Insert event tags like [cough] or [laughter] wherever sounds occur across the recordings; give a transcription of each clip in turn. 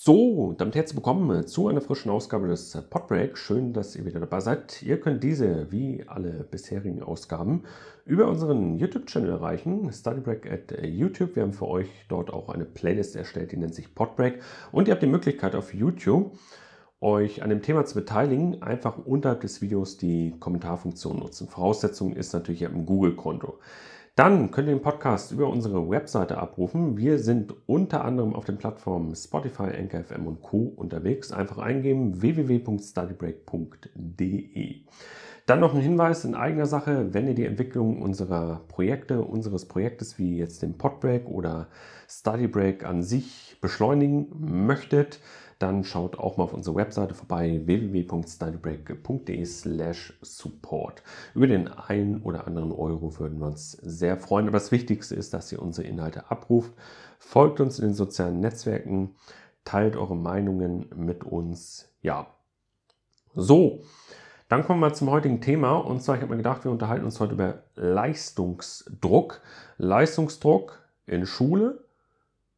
So, damit herzlich willkommen zu einer frischen Ausgabe des Podbreak. Schön, dass ihr wieder dabei seid. Ihr könnt diese, wie alle bisherigen Ausgaben, über unseren YouTube-Channel erreichen, StudyBreak at YouTube. Wir haben für euch dort auch eine Playlist erstellt, die nennt sich Podbreak. Und ihr habt die Möglichkeit auf YouTube, euch an dem Thema zu beteiligen, einfach unterhalb des Videos die Kommentarfunktion nutzen. Voraussetzung ist natürlich, ihr habt ein Google-Konto. Dann könnt ihr den Podcast über unsere Webseite abrufen. Wir sind unter anderem auf den Plattformen Spotify, NKFM und Co. unterwegs. Einfach eingeben www.studybreak.de. Dann noch ein Hinweis in eigener Sache, wenn ihr die Entwicklung unserer Projekte, unseres Projektes wie jetzt den Podbreak oder Studybreak an sich beschleunigen möchtet, dann schaut auch mal auf unsere Webseite vorbei www.stylebreak.de slash support. Über den einen oder anderen Euro würden wir uns sehr freuen. Aber das Wichtigste ist, dass ihr unsere Inhalte abruft. Folgt uns in den sozialen Netzwerken, teilt eure Meinungen mit uns. Ja, so. Dann kommen wir zum heutigen Thema. Und zwar, ich habe mir gedacht, wir unterhalten uns heute über Leistungsdruck. Leistungsdruck in Schule,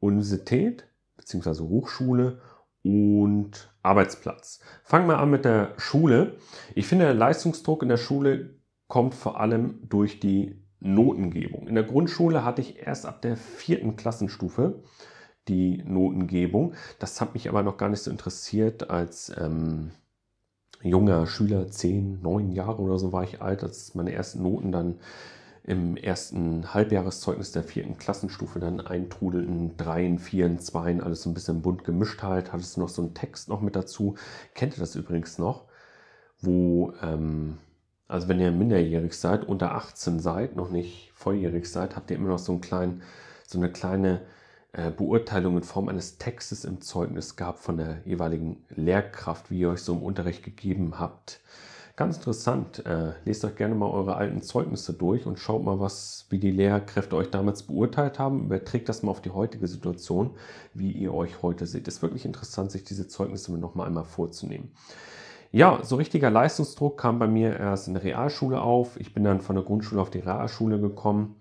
Universität bzw. Hochschule und Arbeitsplatz. Fangen wir an mit der Schule. Ich finde, der Leistungsdruck in der Schule kommt vor allem durch die Notengebung. In der Grundschule hatte ich erst ab der vierten Klassenstufe die Notengebung. Das hat mich aber noch gar nicht so interessiert als ähm, junger Schüler, zehn, neun Jahre oder so war ich alt, als meine ersten Noten dann im ersten Halbjahreszeugnis der vierten Klassenstufe dann eintrudelten, Dreien, Vieren, Zweien, alles so ein bisschen bunt gemischt halt, hattest du noch so einen Text noch mit dazu. Kennt ihr das übrigens noch? Wo, ähm, also wenn ihr minderjährig seid, unter 18 seid, noch nicht volljährig seid, habt ihr immer noch so, einen kleinen, so eine kleine äh, Beurteilung in Form eines Textes im Zeugnis gehabt von der jeweiligen Lehrkraft, wie ihr euch so im Unterricht gegeben habt. Ganz interessant. Äh, lest euch gerne mal eure alten Zeugnisse durch und schaut mal, was, wie die Lehrkräfte euch damals beurteilt haben. Überträgt das mal auf die heutige Situation, wie ihr euch heute seht. Ist wirklich interessant, sich diese Zeugnisse noch mal einmal vorzunehmen. Ja, so richtiger Leistungsdruck kam bei mir erst in der Realschule auf. Ich bin dann von der Grundschule auf die Realschule gekommen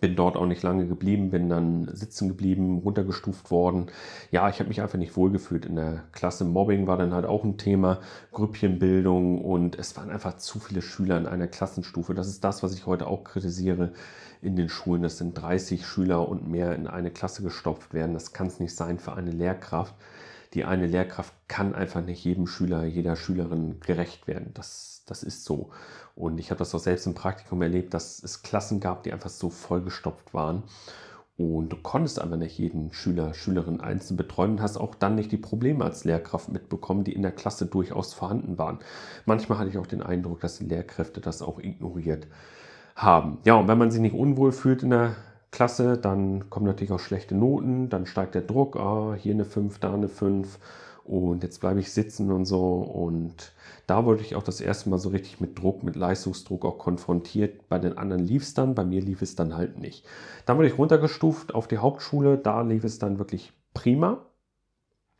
bin dort auch nicht lange geblieben, bin dann sitzen geblieben, runtergestuft worden. Ja, ich habe mich einfach nicht wohlgefühlt in der Klasse. Mobbing war dann halt auch ein Thema, Grüppchenbildung und es waren einfach zu viele Schüler in einer Klassenstufe. Das ist das, was ich heute auch kritisiere in den Schulen. Das sind 30 Schüler und mehr in eine Klasse gestopft werden. Das kann es nicht sein für eine Lehrkraft. Die eine Lehrkraft kann einfach nicht jedem Schüler, jeder Schülerin gerecht werden. Das, das ist so. Und ich habe das auch selbst im Praktikum erlebt, dass es Klassen gab, die einfach so vollgestopft waren. Und du konntest einfach nicht jeden Schüler, Schülerin einzeln betreuen und hast auch dann nicht die Probleme als Lehrkraft mitbekommen, die in der Klasse durchaus vorhanden waren. Manchmal hatte ich auch den Eindruck, dass die Lehrkräfte das auch ignoriert haben. Ja, und wenn man sich nicht unwohl fühlt in der Klasse, dann kommen natürlich auch schlechte Noten, dann steigt der Druck, ah, hier eine 5, da eine 5 und jetzt bleibe ich sitzen und so. Und da wurde ich auch das erste Mal so richtig mit Druck, mit Leistungsdruck auch konfrontiert. Bei den anderen lief es dann, bei mir lief es dann halt nicht. Dann wurde ich runtergestuft auf die Hauptschule, da lief es dann wirklich prima.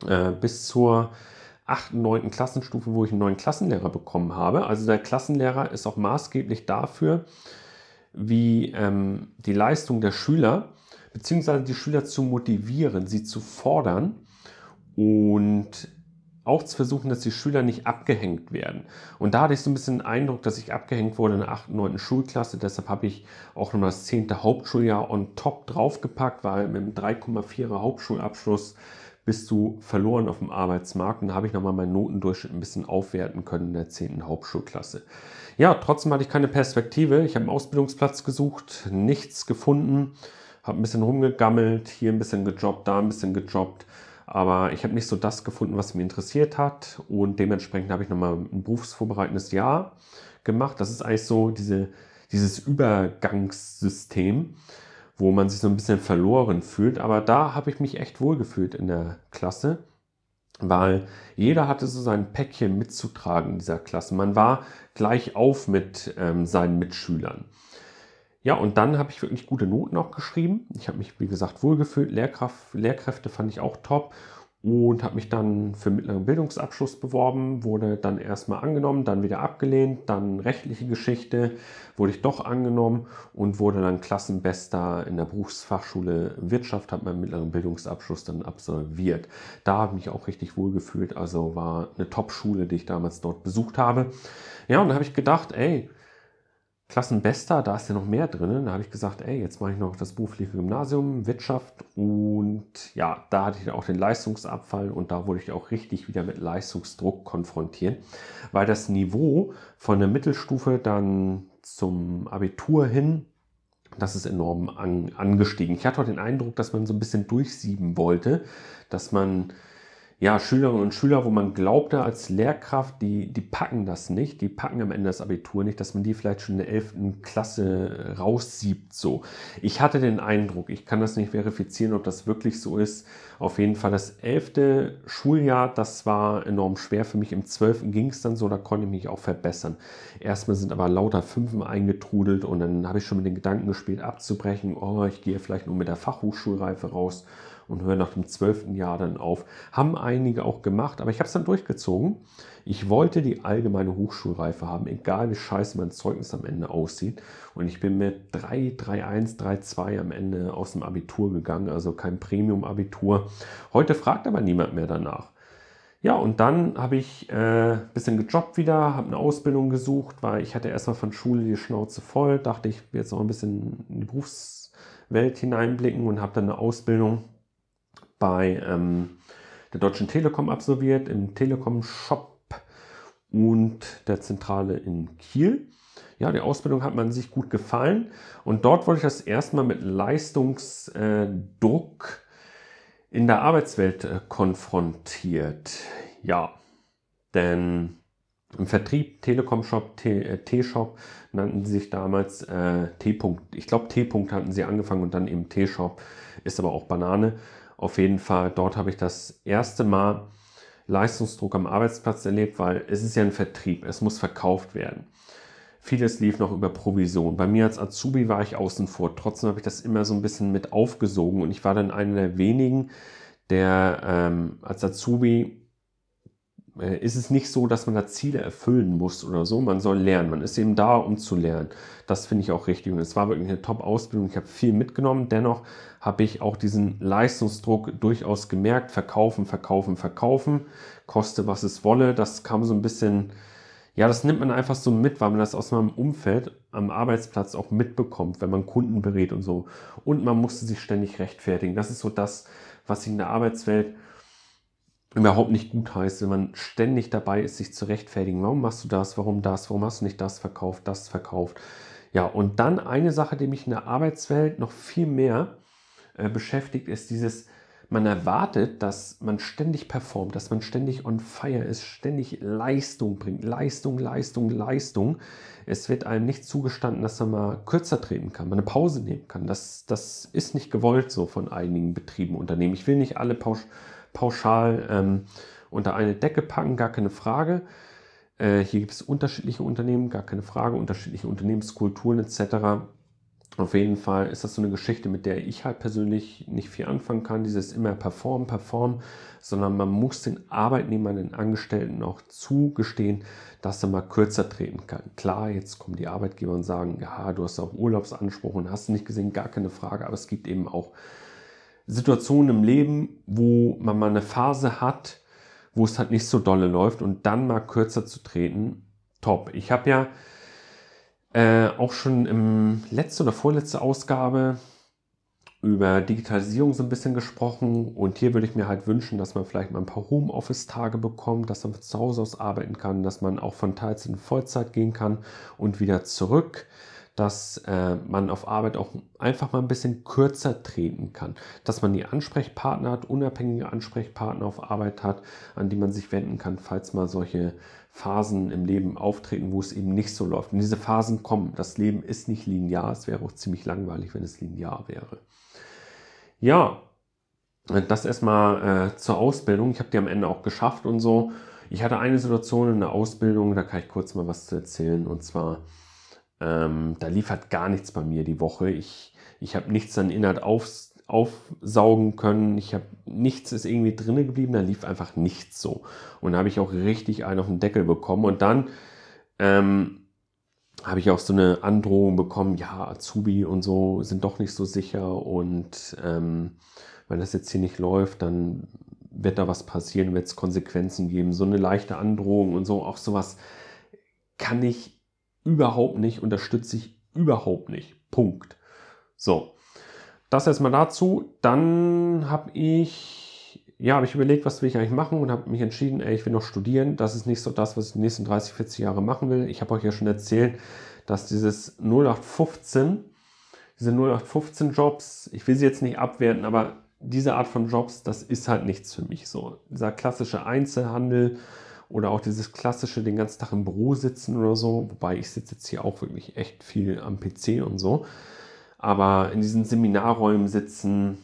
Äh, bis zur 8., 9. Klassenstufe, wo ich einen neuen Klassenlehrer bekommen habe. Also der Klassenlehrer ist auch maßgeblich dafür, wie ähm, die Leistung der Schüler, beziehungsweise die Schüler zu motivieren, sie zu fordern und auch zu versuchen, dass die Schüler nicht abgehängt werden. Und da hatte ich so ein bisschen den Eindruck, dass ich abgehängt wurde in der 8., 9. Schulklasse. Deshalb habe ich auch noch das 10. Hauptschuljahr on top draufgepackt, weil mit einem 3,4er Hauptschulabschluss bist du verloren auf dem Arbeitsmarkt. Und da habe ich nochmal meinen Notendurchschnitt ein bisschen aufwerten können in der 10. Hauptschulklasse. Ja, trotzdem hatte ich keine Perspektive. Ich habe einen Ausbildungsplatz gesucht, nichts gefunden, habe ein bisschen rumgegammelt, hier ein bisschen gejobbt, da ein bisschen gejobbt aber ich habe nicht so das gefunden, was mich interessiert hat. Und dementsprechend habe ich nochmal ein berufsvorbereitendes Jahr gemacht. Das ist eigentlich so diese, dieses Übergangssystem, wo man sich so ein bisschen verloren fühlt. Aber da habe ich mich echt wohl gefühlt in der Klasse, weil jeder hatte so sein Päckchen mitzutragen in dieser Klasse. Man war gleich auf mit ähm, seinen Mitschülern. Ja, und dann habe ich wirklich gute Noten auch geschrieben. Ich habe mich, wie gesagt, wohlgefühlt. Lehrkräfte fand ich auch top. Und habe mich dann für mittleren Bildungsabschluss beworben, wurde dann erstmal angenommen, dann wieder abgelehnt, dann rechtliche Geschichte, wurde ich doch angenommen und wurde dann Klassenbester in der Berufsfachschule Wirtschaft, habe meinen mittleren Bildungsabschluss dann absolviert. Da habe ich mich auch richtig wohl gefühlt, also war eine Top-Schule, die ich damals dort besucht habe. Ja, und da habe ich gedacht, ey, Klassenbester, da ist ja noch mehr drin. Da habe ich gesagt, ey, jetzt mache ich noch das berufliche Gymnasium, Wirtschaft und ja, da hatte ich auch den Leistungsabfall und da wurde ich auch richtig wieder mit Leistungsdruck konfrontiert, weil das Niveau von der Mittelstufe dann zum Abitur hin, das ist enorm an, angestiegen. Ich hatte auch den Eindruck, dass man so ein bisschen durchsieben wollte, dass man ja, Schülerinnen und Schüler, wo man glaubte als Lehrkraft, die, die packen das nicht, die packen am Ende das Abitur nicht, dass man die vielleicht schon in der 11. Klasse raussiebt. So. Ich hatte den Eindruck, ich kann das nicht verifizieren, ob das wirklich so ist. Auf jeden Fall das 11. Schuljahr, das war enorm schwer für mich. Im 12. ging es dann so, da konnte ich mich auch verbessern. Erstmal sind aber lauter Fünfen eingetrudelt und dann habe ich schon mit den Gedanken gespielt, abzubrechen. Oh, ich gehe vielleicht nur mit der Fachhochschulreife raus und höre nach dem zwölften Jahr dann auf. Haben einige auch gemacht, aber ich habe es dann durchgezogen. Ich wollte die allgemeine Hochschulreife haben, egal wie scheiße mein Zeugnis am Ende aussieht. Und ich bin mit 3, 3.1, 3.2 am Ende aus dem Abitur gegangen, also kein Premium-Abitur. Heute fragt aber niemand mehr danach. Ja, und dann habe ich ein äh, bisschen gejobbt wieder, habe eine Ausbildung gesucht, weil ich hatte erstmal von Schule die Schnauze voll, dachte ich, jetzt noch ein bisschen in die Berufswelt hineinblicken und habe dann eine Ausbildung bei ähm, der Deutschen Telekom absolviert, im Telekom-Shop und der Zentrale in Kiel. Ja, die Ausbildung hat man sich gut gefallen und dort wurde ich das erste Mal mit Leistungsdruck in der Arbeitswelt äh, konfrontiert. Ja, denn im Vertrieb, Telekom-Shop, äh, T-Shop nannten sie sich damals äh, T-Punkt. Ich glaube, T-Punkt hatten sie angefangen und dann eben T-Shop, ist aber auch Banane. Auf jeden Fall, dort habe ich das erste Mal Leistungsdruck am Arbeitsplatz erlebt, weil es ist ja ein Vertrieb, es muss verkauft werden. Vieles lief noch über Provision. Bei mir als Azubi war ich außen vor. Trotzdem habe ich das immer so ein bisschen mit aufgesogen und ich war dann einer der wenigen, der ähm, als Azubi ist es nicht so, dass man da Ziele erfüllen muss oder so. Man soll lernen. Man ist eben da, um zu lernen. Das finde ich auch richtig. Und es war wirklich eine Top-Ausbildung. Ich habe viel mitgenommen. Dennoch habe ich auch diesen Leistungsdruck durchaus gemerkt. Verkaufen, verkaufen, verkaufen. Koste, was es wolle. Das kam so ein bisschen, ja, das nimmt man einfach so mit, weil man das aus meinem Umfeld am Arbeitsplatz auch mitbekommt, wenn man Kunden berät und so. Und man musste sich ständig rechtfertigen. Das ist so das, was ich in der Arbeitswelt überhaupt nicht gut heißt, wenn man ständig dabei ist, sich zu rechtfertigen. Warum machst du das? Warum das? Warum hast du nicht das verkauft, das verkauft? Ja, und dann eine Sache, die mich in der Arbeitswelt noch viel mehr äh, beschäftigt, ist dieses, man erwartet, dass man ständig performt, dass man ständig on fire ist, ständig Leistung bringt. Leistung, Leistung, Leistung. Es wird einem nicht zugestanden, dass man mal kürzer treten kann, mal eine Pause nehmen kann. Das, das ist nicht gewollt so von einigen Betrieben, Unternehmen. Ich will nicht alle pausch pauschal ähm, unter eine Decke packen, gar keine Frage. Äh, hier gibt es unterschiedliche Unternehmen, gar keine Frage, unterschiedliche Unternehmenskulturen etc. Auf jeden Fall ist das so eine Geschichte, mit der ich halt persönlich nicht viel anfangen kann. Dieses immer performen, performen, sondern man muss den Arbeitnehmern, den Angestellten auch zugestehen, dass er mal kürzer treten kann. Klar, jetzt kommen die Arbeitgeber und sagen, ja, du hast auch Urlaubsanspruch und hast nicht gesehen, gar keine Frage, aber es gibt eben auch Situationen im Leben, wo man mal eine Phase hat, wo es halt nicht so dolle läuft und dann mal kürzer zu treten, top. Ich habe ja äh, auch schon im letzten oder vorletzte Ausgabe über Digitalisierung so ein bisschen gesprochen und hier würde ich mir halt wünschen, dass man vielleicht mal ein paar Homeoffice-Tage bekommt, dass man von zu Hause aus arbeiten kann, dass man auch von Teilzeit in Vollzeit gehen kann und wieder zurück dass äh, man auf Arbeit auch einfach mal ein bisschen kürzer treten kann. Dass man die Ansprechpartner hat, unabhängige Ansprechpartner auf Arbeit hat, an die man sich wenden kann, falls mal solche Phasen im Leben auftreten, wo es eben nicht so läuft. Und diese Phasen kommen. Das Leben ist nicht linear. Es wäre auch ziemlich langweilig, wenn es linear wäre. Ja, das erstmal äh, zur Ausbildung. Ich habe die am Ende auch geschafft und so. Ich hatte eine Situation in der Ausbildung, da kann ich kurz mal was zu erzählen. Und zwar ähm, da liefert gar nichts bei mir die Woche. Ich, ich habe nichts an Inhalt auf, aufsaugen können. Ich habe nichts ist irgendwie drinne geblieben, da lief einfach nichts so. Und da habe ich auch richtig einen auf den Deckel bekommen. Und dann ähm, habe ich auch so eine Androhung bekommen, ja, Azubi und so sind doch nicht so sicher und ähm, wenn das jetzt hier nicht läuft, dann wird da was passieren, wird es Konsequenzen geben. So eine leichte Androhung und so, auch sowas kann ich überhaupt nicht, unterstütze ich überhaupt nicht. Punkt. So, das erstmal dazu. Dann habe ich, ja, habe ich überlegt, was will ich eigentlich machen und habe mich entschieden, ey, ich will noch studieren. Das ist nicht so das, was ich die nächsten 30, 40 Jahre machen will. Ich habe euch ja schon erzählt, dass dieses 0815, diese 0815 Jobs, ich will sie jetzt nicht abwerten, aber diese Art von Jobs, das ist halt nichts für mich so. Dieser klassische Einzelhandel oder auch dieses klassische den ganzen Tag im Büro sitzen oder so, wobei ich sitze jetzt hier auch wirklich echt viel am PC und so. Aber in diesen Seminarräumen sitzen,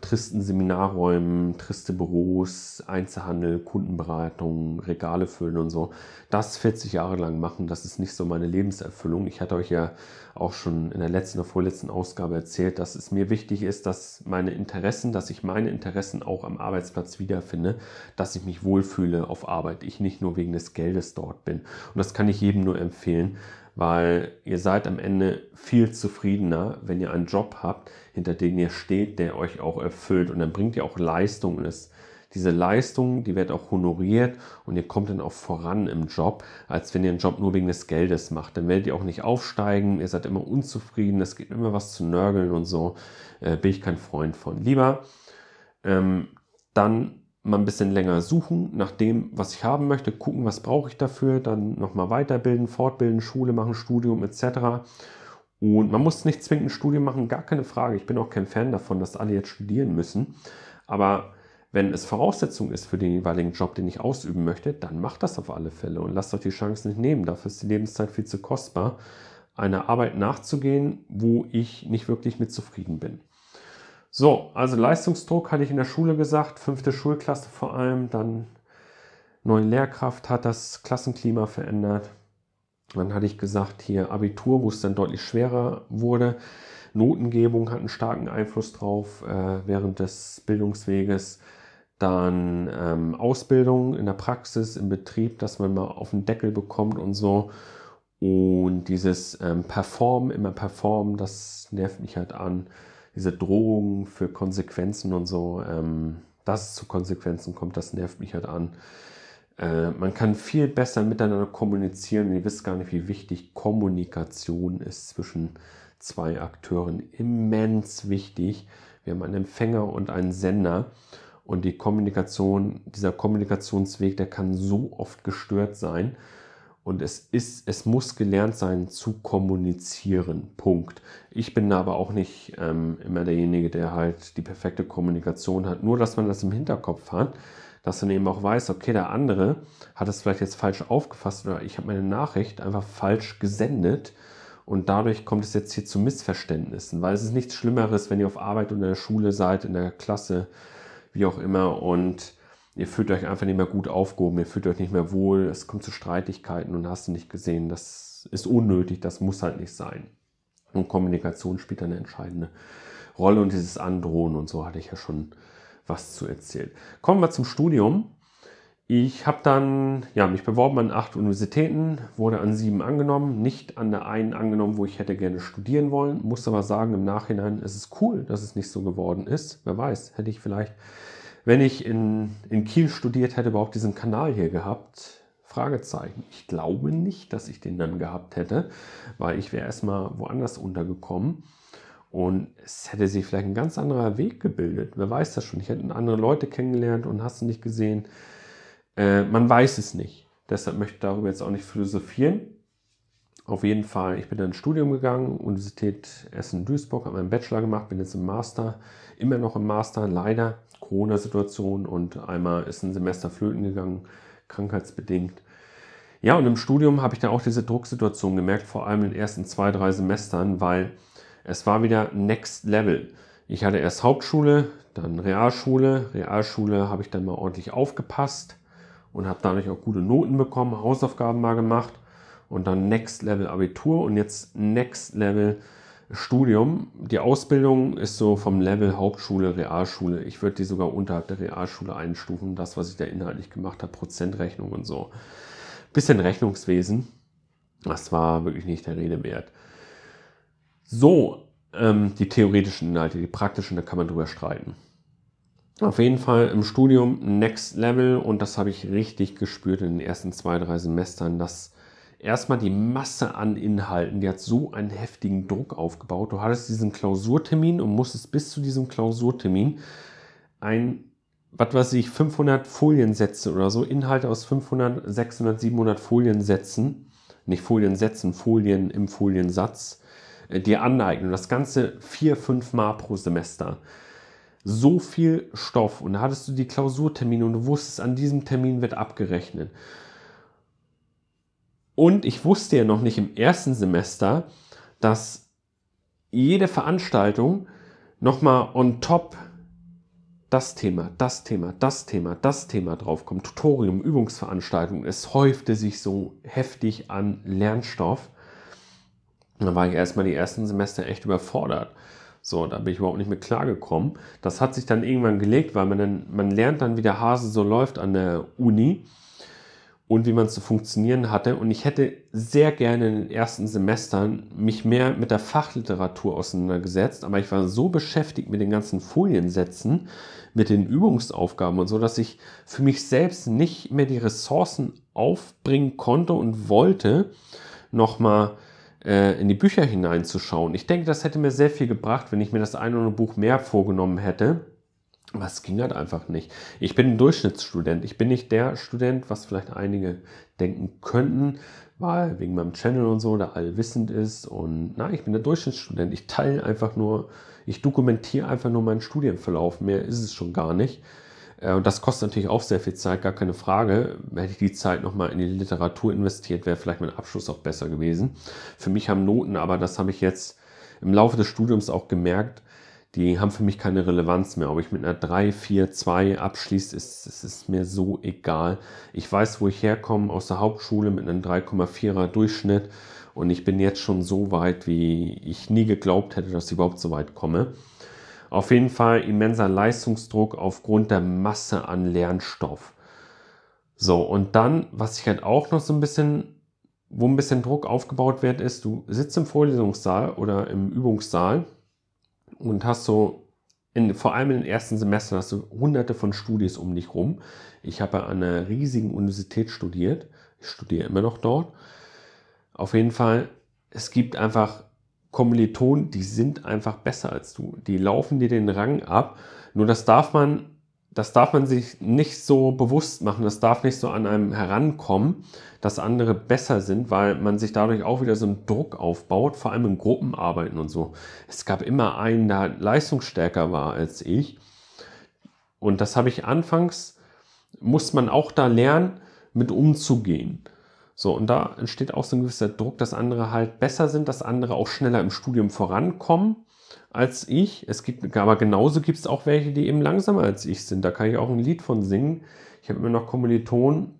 tristen Seminarräumen, triste Büros, Einzelhandel, Kundenberatung, Regale füllen und so. Das 40 Jahre lang machen, das ist nicht so meine Lebenserfüllung. Ich hatte euch ja auch schon in der letzten oder vorletzten Ausgabe erzählt, dass es mir wichtig ist, dass meine Interessen, dass ich meine Interessen auch am Arbeitsplatz wiederfinde, dass ich mich wohlfühle auf Arbeit, ich nicht nur wegen des Geldes dort bin. Und das kann ich jedem nur empfehlen, weil ihr seid am Ende viel zufriedener, wenn ihr einen Job habt, hinter dem ihr steht, der euch auch erfüllt. Und dann bringt ihr auch Leistung. Und es, diese Leistung, die wird auch honoriert und ihr kommt dann auch voran im Job, als wenn ihr einen Job nur wegen des Geldes macht. Dann werdet ihr auch nicht aufsteigen, ihr seid immer unzufrieden, es gibt immer was zu nörgeln und so, äh, bin ich kein Freund von. Lieber ähm, dann mal ein bisschen länger suchen nach dem, was ich haben möchte, gucken, was brauche ich dafür, dann nochmal weiterbilden, fortbilden, Schule machen, Studium etc. Und man muss nicht zwingend ein Studium machen, gar keine Frage. Ich bin auch kein Fan davon, dass alle jetzt studieren müssen. Aber wenn es Voraussetzung ist für den jeweiligen Job, den ich ausüben möchte, dann macht das auf alle Fälle und lasst euch die Chance nicht nehmen. Dafür ist die Lebenszeit viel zu kostbar, einer Arbeit nachzugehen, wo ich nicht wirklich mit zufrieden bin. So, also Leistungsdruck hatte ich in der Schule gesagt, fünfte Schulklasse vor allem, dann neue Lehrkraft hat das Klassenklima verändert. Dann hatte ich gesagt, hier Abitur, wo es dann deutlich schwerer wurde. Notengebung hat einen starken Einfluss drauf äh, während des Bildungsweges. Dann ähm, Ausbildung in der Praxis, im Betrieb, dass man mal auf den Deckel bekommt und so. Und dieses ähm, Performen, immer Performen, das nervt mich halt an diese Drohung für Konsequenzen und so, ähm, dass es zu Konsequenzen kommt, das nervt mich halt an. Äh, man kann viel besser miteinander kommunizieren. Ihr wisst gar nicht, wie wichtig Kommunikation ist zwischen zwei Akteuren. Immens wichtig. Wir haben einen Empfänger und einen Sender. Und die Kommunikation, dieser Kommunikationsweg, der kann so oft gestört sein. Und es ist, es muss gelernt sein zu kommunizieren. Punkt. Ich bin aber auch nicht ähm, immer derjenige, der halt die perfekte Kommunikation hat. Nur, dass man das im Hinterkopf hat, dass man eben auch weiß, okay, der andere hat es vielleicht jetzt falsch aufgefasst oder ich habe meine Nachricht einfach falsch gesendet. Und dadurch kommt es jetzt hier zu Missverständnissen, weil es ist nichts Schlimmeres, wenn ihr auf Arbeit oder in der Schule seid, in der Klasse, wie auch immer, und ihr fühlt euch einfach nicht mehr gut aufgehoben, ihr fühlt euch nicht mehr wohl, es kommt zu Streitigkeiten und hast du nicht gesehen, das ist unnötig, das muss halt nicht sein. Und Kommunikation spielt eine entscheidende Rolle und dieses Androhen und so hatte ich ja schon was zu erzählt. Kommen wir zum Studium. Ich habe dann ja, mich beworben an acht Universitäten, wurde an sieben angenommen, nicht an der einen angenommen, wo ich hätte gerne studieren wollen. Muss aber sagen, im Nachhinein ist es cool, dass es nicht so geworden ist. Wer weiß, hätte ich vielleicht wenn ich in, in Kiel studiert hätte, überhaupt diesen Kanal hier gehabt? Fragezeichen. Ich glaube nicht, dass ich den dann gehabt hätte, weil ich wäre erstmal woanders untergekommen und es hätte sich vielleicht ein ganz anderer Weg gebildet. Wer weiß das schon? Ich hätte andere Leute kennengelernt und hast du nicht gesehen. Äh, man weiß es nicht. Deshalb möchte ich darüber jetzt auch nicht philosophieren. Auf jeden Fall, ich bin dann ins Studium gegangen, Universität Essen-Duisburg, habe meinen Bachelor gemacht, bin jetzt im Master, immer noch im Master, leider Corona-Situation und einmal ist ein Semester flöten gegangen, krankheitsbedingt. Ja, und im Studium habe ich dann auch diese Drucksituation gemerkt, vor allem in den ersten zwei, drei Semestern, weil es war wieder Next Level. Ich hatte erst Hauptschule, dann Realschule. Realschule habe ich dann mal ordentlich aufgepasst und habe dadurch auch gute Noten bekommen, Hausaufgaben mal gemacht und dann Next Level Abitur und jetzt Next Level Studium. Die Ausbildung ist so vom Level Hauptschule, Realschule. Ich würde die sogar unterhalb der Realschule einstufen. Das, was ich da inhaltlich gemacht habe, Prozentrechnung und so. Bisschen Rechnungswesen. Das war wirklich nicht der Rede wert. So, ähm, die theoretischen Inhalte, die praktischen, da kann man drüber streiten. Auf jeden Fall im Studium Next Level und das habe ich richtig gespürt in den ersten zwei, drei Semestern, dass erstmal die Masse an Inhalten, die hat so einen heftigen Druck aufgebaut. Du hattest diesen Klausurtermin und musstest bis zu diesem Klausurtermin ein, was weiß ich, 500 Foliensätze oder so, Inhalte aus 500, 600, 700 Foliensätzen, nicht Foliensätzen, Folien im Foliensatz, äh, dir aneignen. Das Ganze vier, fünf Mal pro Semester. So viel Stoff und da hattest du die Klausurtermine und du wusstest, an diesem Termin wird abgerechnet. Und ich wusste ja noch nicht im ersten Semester, dass jede Veranstaltung nochmal on top das Thema, das Thema, das Thema, das Thema draufkommt. Tutorium, Übungsveranstaltung. Es häufte sich so heftig an Lernstoff. Da war ich erstmal die ersten Semester echt überfordert. So, da bin ich überhaupt nicht mehr klargekommen. Das hat sich dann irgendwann gelegt, weil man dann, man lernt dann, wie der Hase so läuft an der Uni und wie man zu funktionieren hatte. Und ich hätte sehr gerne in den ersten Semestern mich mehr mit der Fachliteratur auseinandergesetzt, aber ich war so beschäftigt mit den ganzen Foliensätzen, mit den Übungsaufgaben und so, dass ich für mich selbst nicht mehr die Ressourcen aufbringen konnte und wollte, nochmal äh, in die Bücher hineinzuschauen. Ich denke, das hätte mir sehr viel gebracht, wenn ich mir das eine oder andere Buch mehr vorgenommen hätte es ging halt einfach nicht. Ich bin ein Durchschnittsstudent. Ich bin nicht der Student, was vielleicht einige denken könnten, weil wegen meinem Channel und so, der allwissend ist. Und nein, ich bin der Durchschnittsstudent. Ich teile einfach nur, ich dokumentiere einfach nur meinen Studienverlauf. Mehr ist es schon gar nicht. Äh, und das kostet natürlich auch sehr viel Zeit, gar keine Frage. Hätte ich die Zeit nochmal in die Literatur investiert, wäre vielleicht mein Abschluss auch besser gewesen. Für mich haben Noten, aber das habe ich jetzt im Laufe des Studiums auch gemerkt, die haben für mich keine Relevanz mehr. Ob ich mit einer 3, 4, 2 abschließe, ist, ist, ist mir so egal. Ich weiß, wo ich herkomme, aus der Hauptschule mit einem 3,4er Durchschnitt und ich bin jetzt schon so weit, wie ich nie geglaubt hätte, dass ich überhaupt so weit komme. Auf jeden Fall immenser Leistungsdruck aufgrund der Masse an Lernstoff. So, und dann, was ich halt auch noch so ein bisschen, wo ein bisschen Druck aufgebaut wird, ist, du sitzt im Vorlesungssaal oder im Übungssaal und hast so, in, vor allem in den ersten Semestern, hast du hunderte von Studis um dich rum. Ich habe an einer riesigen Universität studiert. Ich studiere immer noch dort. Auf jeden Fall, es gibt einfach Kommilitonen, die sind einfach besser als du. Die laufen dir den Rang ab. Nur das darf man, das darf man sich nicht so bewusst machen. Das darf nicht so an einem herankommen, dass andere besser sind, weil man sich dadurch auch wieder so einen Druck aufbaut, vor allem in Gruppenarbeiten und so. Es gab immer einen, der leistungsstärker war als ich. Und das habe ich anfangs, muss man auch da lernen, mit umzugehen. So, und da entsteht auch so ein gewisser Druck, dass andere halt besser sind, dass andere auch schneller im Studium vorankommen als ich. Es gibt, aber genauso gibt es auch welche, die eben langsamer als ich sind. Da kann ich auch ein Lied von singen. Ich habe immer noch Kommilitonen,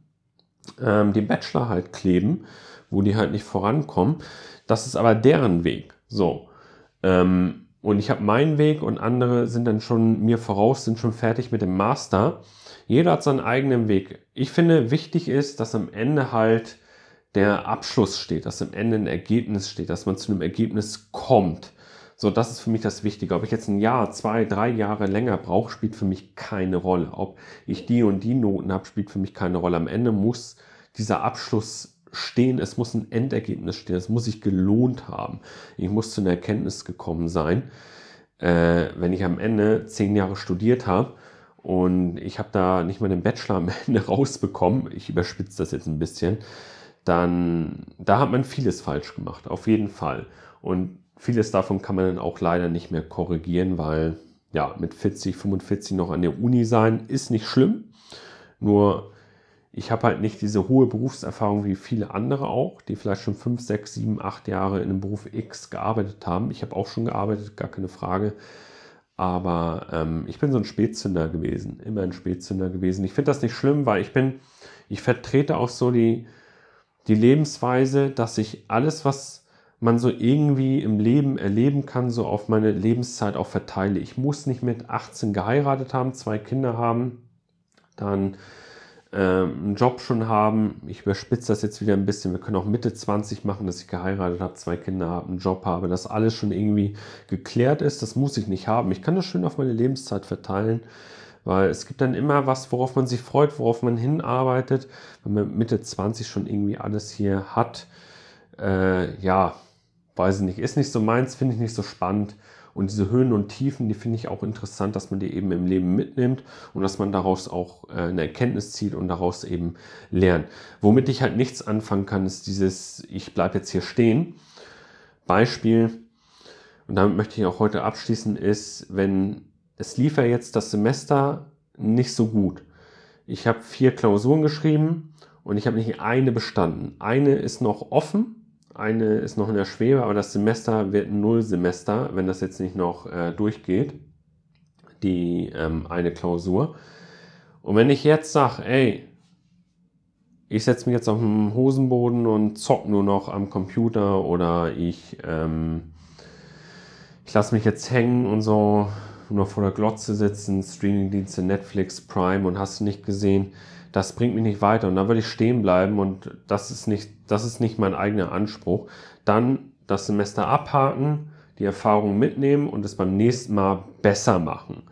ähm, die Bachelor halt kleben, wo die halt nicht vorankommen. Das ist aber deren Weg. So. Ähm, und ich habe meinen Weg und andere sind dann schon mir voraus, sind schon fertig mit dem Master. Jeder hat seinen eigenen Weg. Ich finde, wichtig ist, dass am Ende halt der Abschluss steht, dass am Ende ein Ergebnis steht, dass man zu einem Ergebnis kommt. So, das ist für mich das Wichtige. Ob ich jetzt ein Jahr, zwei, drei Jahre länger brauche, spielt für mich keine Rolle. Ob ich die und die Noten habe, spielt für mich keine Rolle. Am Ende muss dieser Abschluss stehen, es muss ein Endergebnis stehen, es muss sich gelohnt haben. Ich muss zu einer Erkenntnis gekommen sein. Äh, wenn ich am Ende zehn Jahre studiert habe und ich habe da nicht mal den Bachelor am [laughs] Ende rausbekommen, ich überspitze das jetzt ein bisschen, dann da hat man vieles falsch gemacht, auf jeden Fall. Und Vieles davon kann man dann auch leider nicht mehr korrigieren, weil ja, mit 40, 45 noch an der Uni sein ist nicht schlimm. Nur ich habe halt nicht diese hohe Berufserfahrung wie viele andere auch, die vielleicht schon 5, 6, 7, 8 Jahre in einem Beruf X gearbeitet haben. Ich habe auch schon gearbeitet, gar keine Frage. Aber ähm, ich bin so ein Spätzünder gewesen, immer ein Spätzünder gewesen. Ich finde das nicht schlimm, weil ich bin, ich vertrete auch so die, die Lebensweise, dass ich alles, was man so irgendwie im Leben erleben kann, so auf meine Lebenszeit auch verteile. Ich muss nicht mit 18 geheiratet haben, zwei Kinder haben, dann äh, einen Job schon haben. Ich überspitze das jetzt wieder ein bisschen. Wir können auch Mitte 20 machen, dass ich geheiratet habe, zwei Kinder habe, einen Job habe, dass alles schon irgendwie geklärt ist. Das muss ich nicht haben. Ich kann das schön auf meine Lebenszeit verteilen. Weil es gibt dann immer was, worauf man sich freut, worauf man hinarbeitet. Wenn man Mitte 20 schon irgendwie alles hier hat, äh, ja, weiß ich nicht, ist nicht so meins, finde ich nicht so spannend. Und diese Höhen und Tiefen, die finde ich auch interessant, dass man die eben im Leben mitnimmt und dass man daraus auch äh, eine Erkenntnis zieht und daraus eben lernt. Womit ich halt nichts anfangen kann, ist dieses, ich bleibe jetzt hier stehen. Beispiel, und damit möchte ich auch heute abschließen, ist, wenn es lief ja jetzt das Semester nicht so gut. Ich habe vier Klausuren geschrieben und ich habe nicht eine bestanden. Eine ist noch offen eine ist noch in der Schwebe, aber das Semester wird null Semester, wenn das jetzt nicht noch äh, durchgeht, die ähm, eine Klausur. Und wenn ich jetzt sage, ey, ich setze mich jetzt auf den Hosenboden und zock nur noch am Computer oder ich, ähm, ich lasse mich jetzt hängen und so, nur vor der Glotze sitzen, Streamingdienste, Netflix, Prime und hast du nicht gesehen, das bringt mich nicht weiter und dann würde ich stehen bleiben und das ist nicht, das ist nicht mein eigener Anspruch. Dann das Semester abhaken, die Erfahrung mitnehmen und es beim nächsten Mal besser machen.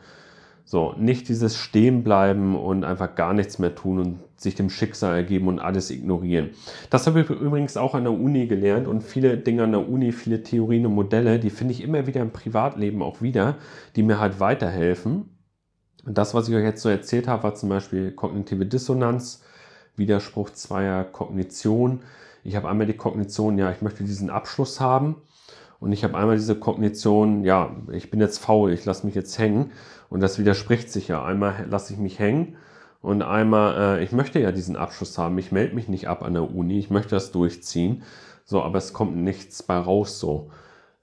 So, nicht dieses Stehenbleiben und einfach gar nichts mehr tun und sich dem Schicksal ergeben und alles ignorieren. Das habe ich übrigens auch an der Uni gelernt und viele Dinge an der Uni, viele Theorien und Modelle, die finde ich immer wieder im Privatleben auch wieder, die mir halt weiterhelfen. Und das, was ich euch jetzt so erzählt habe, war zum Beispiel kognitive Dissonanz, Widerspruch zweier Kognition. Ich habe einmal die Kognition, ja, ich möchte diesen Abschluss haben. Und ich habe einmal diese Kognition, ja, ich bin jetzt faul, ich lasse mich jetzt hängen. Und das widerspricht sich ja. Einmal lasse ich mich hängen und einmal, äh, ich möchte ja diesen Abschluss haben. Ich melde mich nicht ab an der Uni, ich möchte das durchziehen. So, aber es kommt nichts bei raus so.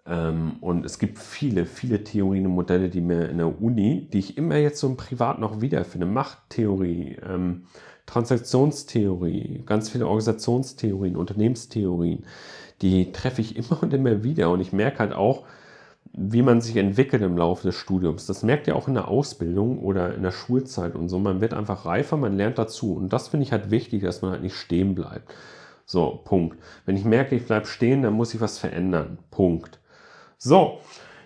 Ähm, und es gibt viele, viele Theorien und Modelle, die mir in der Uni, die ich immer jetzt so im Privat noch wiederfinde. Machttheorie, ähm, Transaktionstheorie, ganz viele Organisationstheorien, Unternehmenstheorien, die treffe ich [laughs] immer und immer wieder. Und ich merke halt auch, wie man sich entwickelt im Laufe des Studiums. Das merkt ihr auch in der Ausbildung oder in der Schulzeit und so. Man wird einfach reifer, man lernt dazu. Und das finde ich halt wichtig, dass man halt nicht stehen bleibt. So, Punkt. Wenn ich merke, ich bleibe stehen, dann muss ich was verändern. Punkt. So,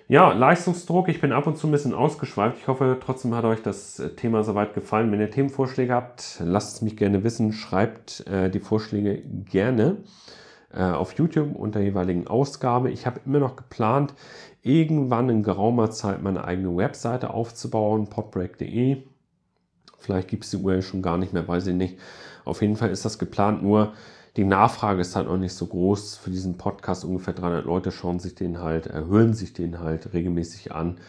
ja, Leistungsdruck. Ich bin ab und zu ein bisschen ausgeschweift. Ich hoffe, trotzdem hat euch das äh, Thema soweit gefallen. Wenn ihr Themenvorschläge habt, lasst es mich gerne wissen. Schreibt äh, die Vorschläge gerne äh, auf YouTube unter jeweiligen Ausgabe. Ich habe immer noch geplant, irgendwann in geraumer Zeit meine eigene Webseite aufzubauen, podbreak.de. Vielleicht gibt es die URL schon gar nicht mehr, weiß ich nicht. Auf jeden Fall ist das geplant, nur die Nachfrage ist halt noch nicht so groß für diesen Podcast. Ungefähr 300 Leute schauen sich den halt, erhöhen sich den halt regelmäßig an.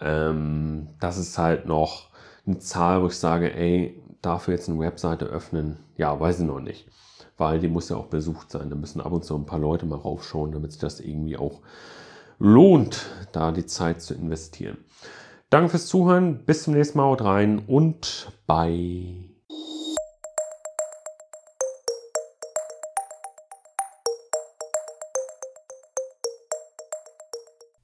Ähm, das ist halt noch eine Zahl, wo ich sage, ey, dafür jetzt eine Webseite öffnen, ja, weiß ich noch nicht. Weil die muss ja auch besucht sein. Da müssen ab und zu ein paar Leute mal raufschauen, damit sich das irgendwie auch lohnt, da die Zeit zu investieren. Danke fürs Zuhören, bis zum nächsten Mal, haut rein und bye.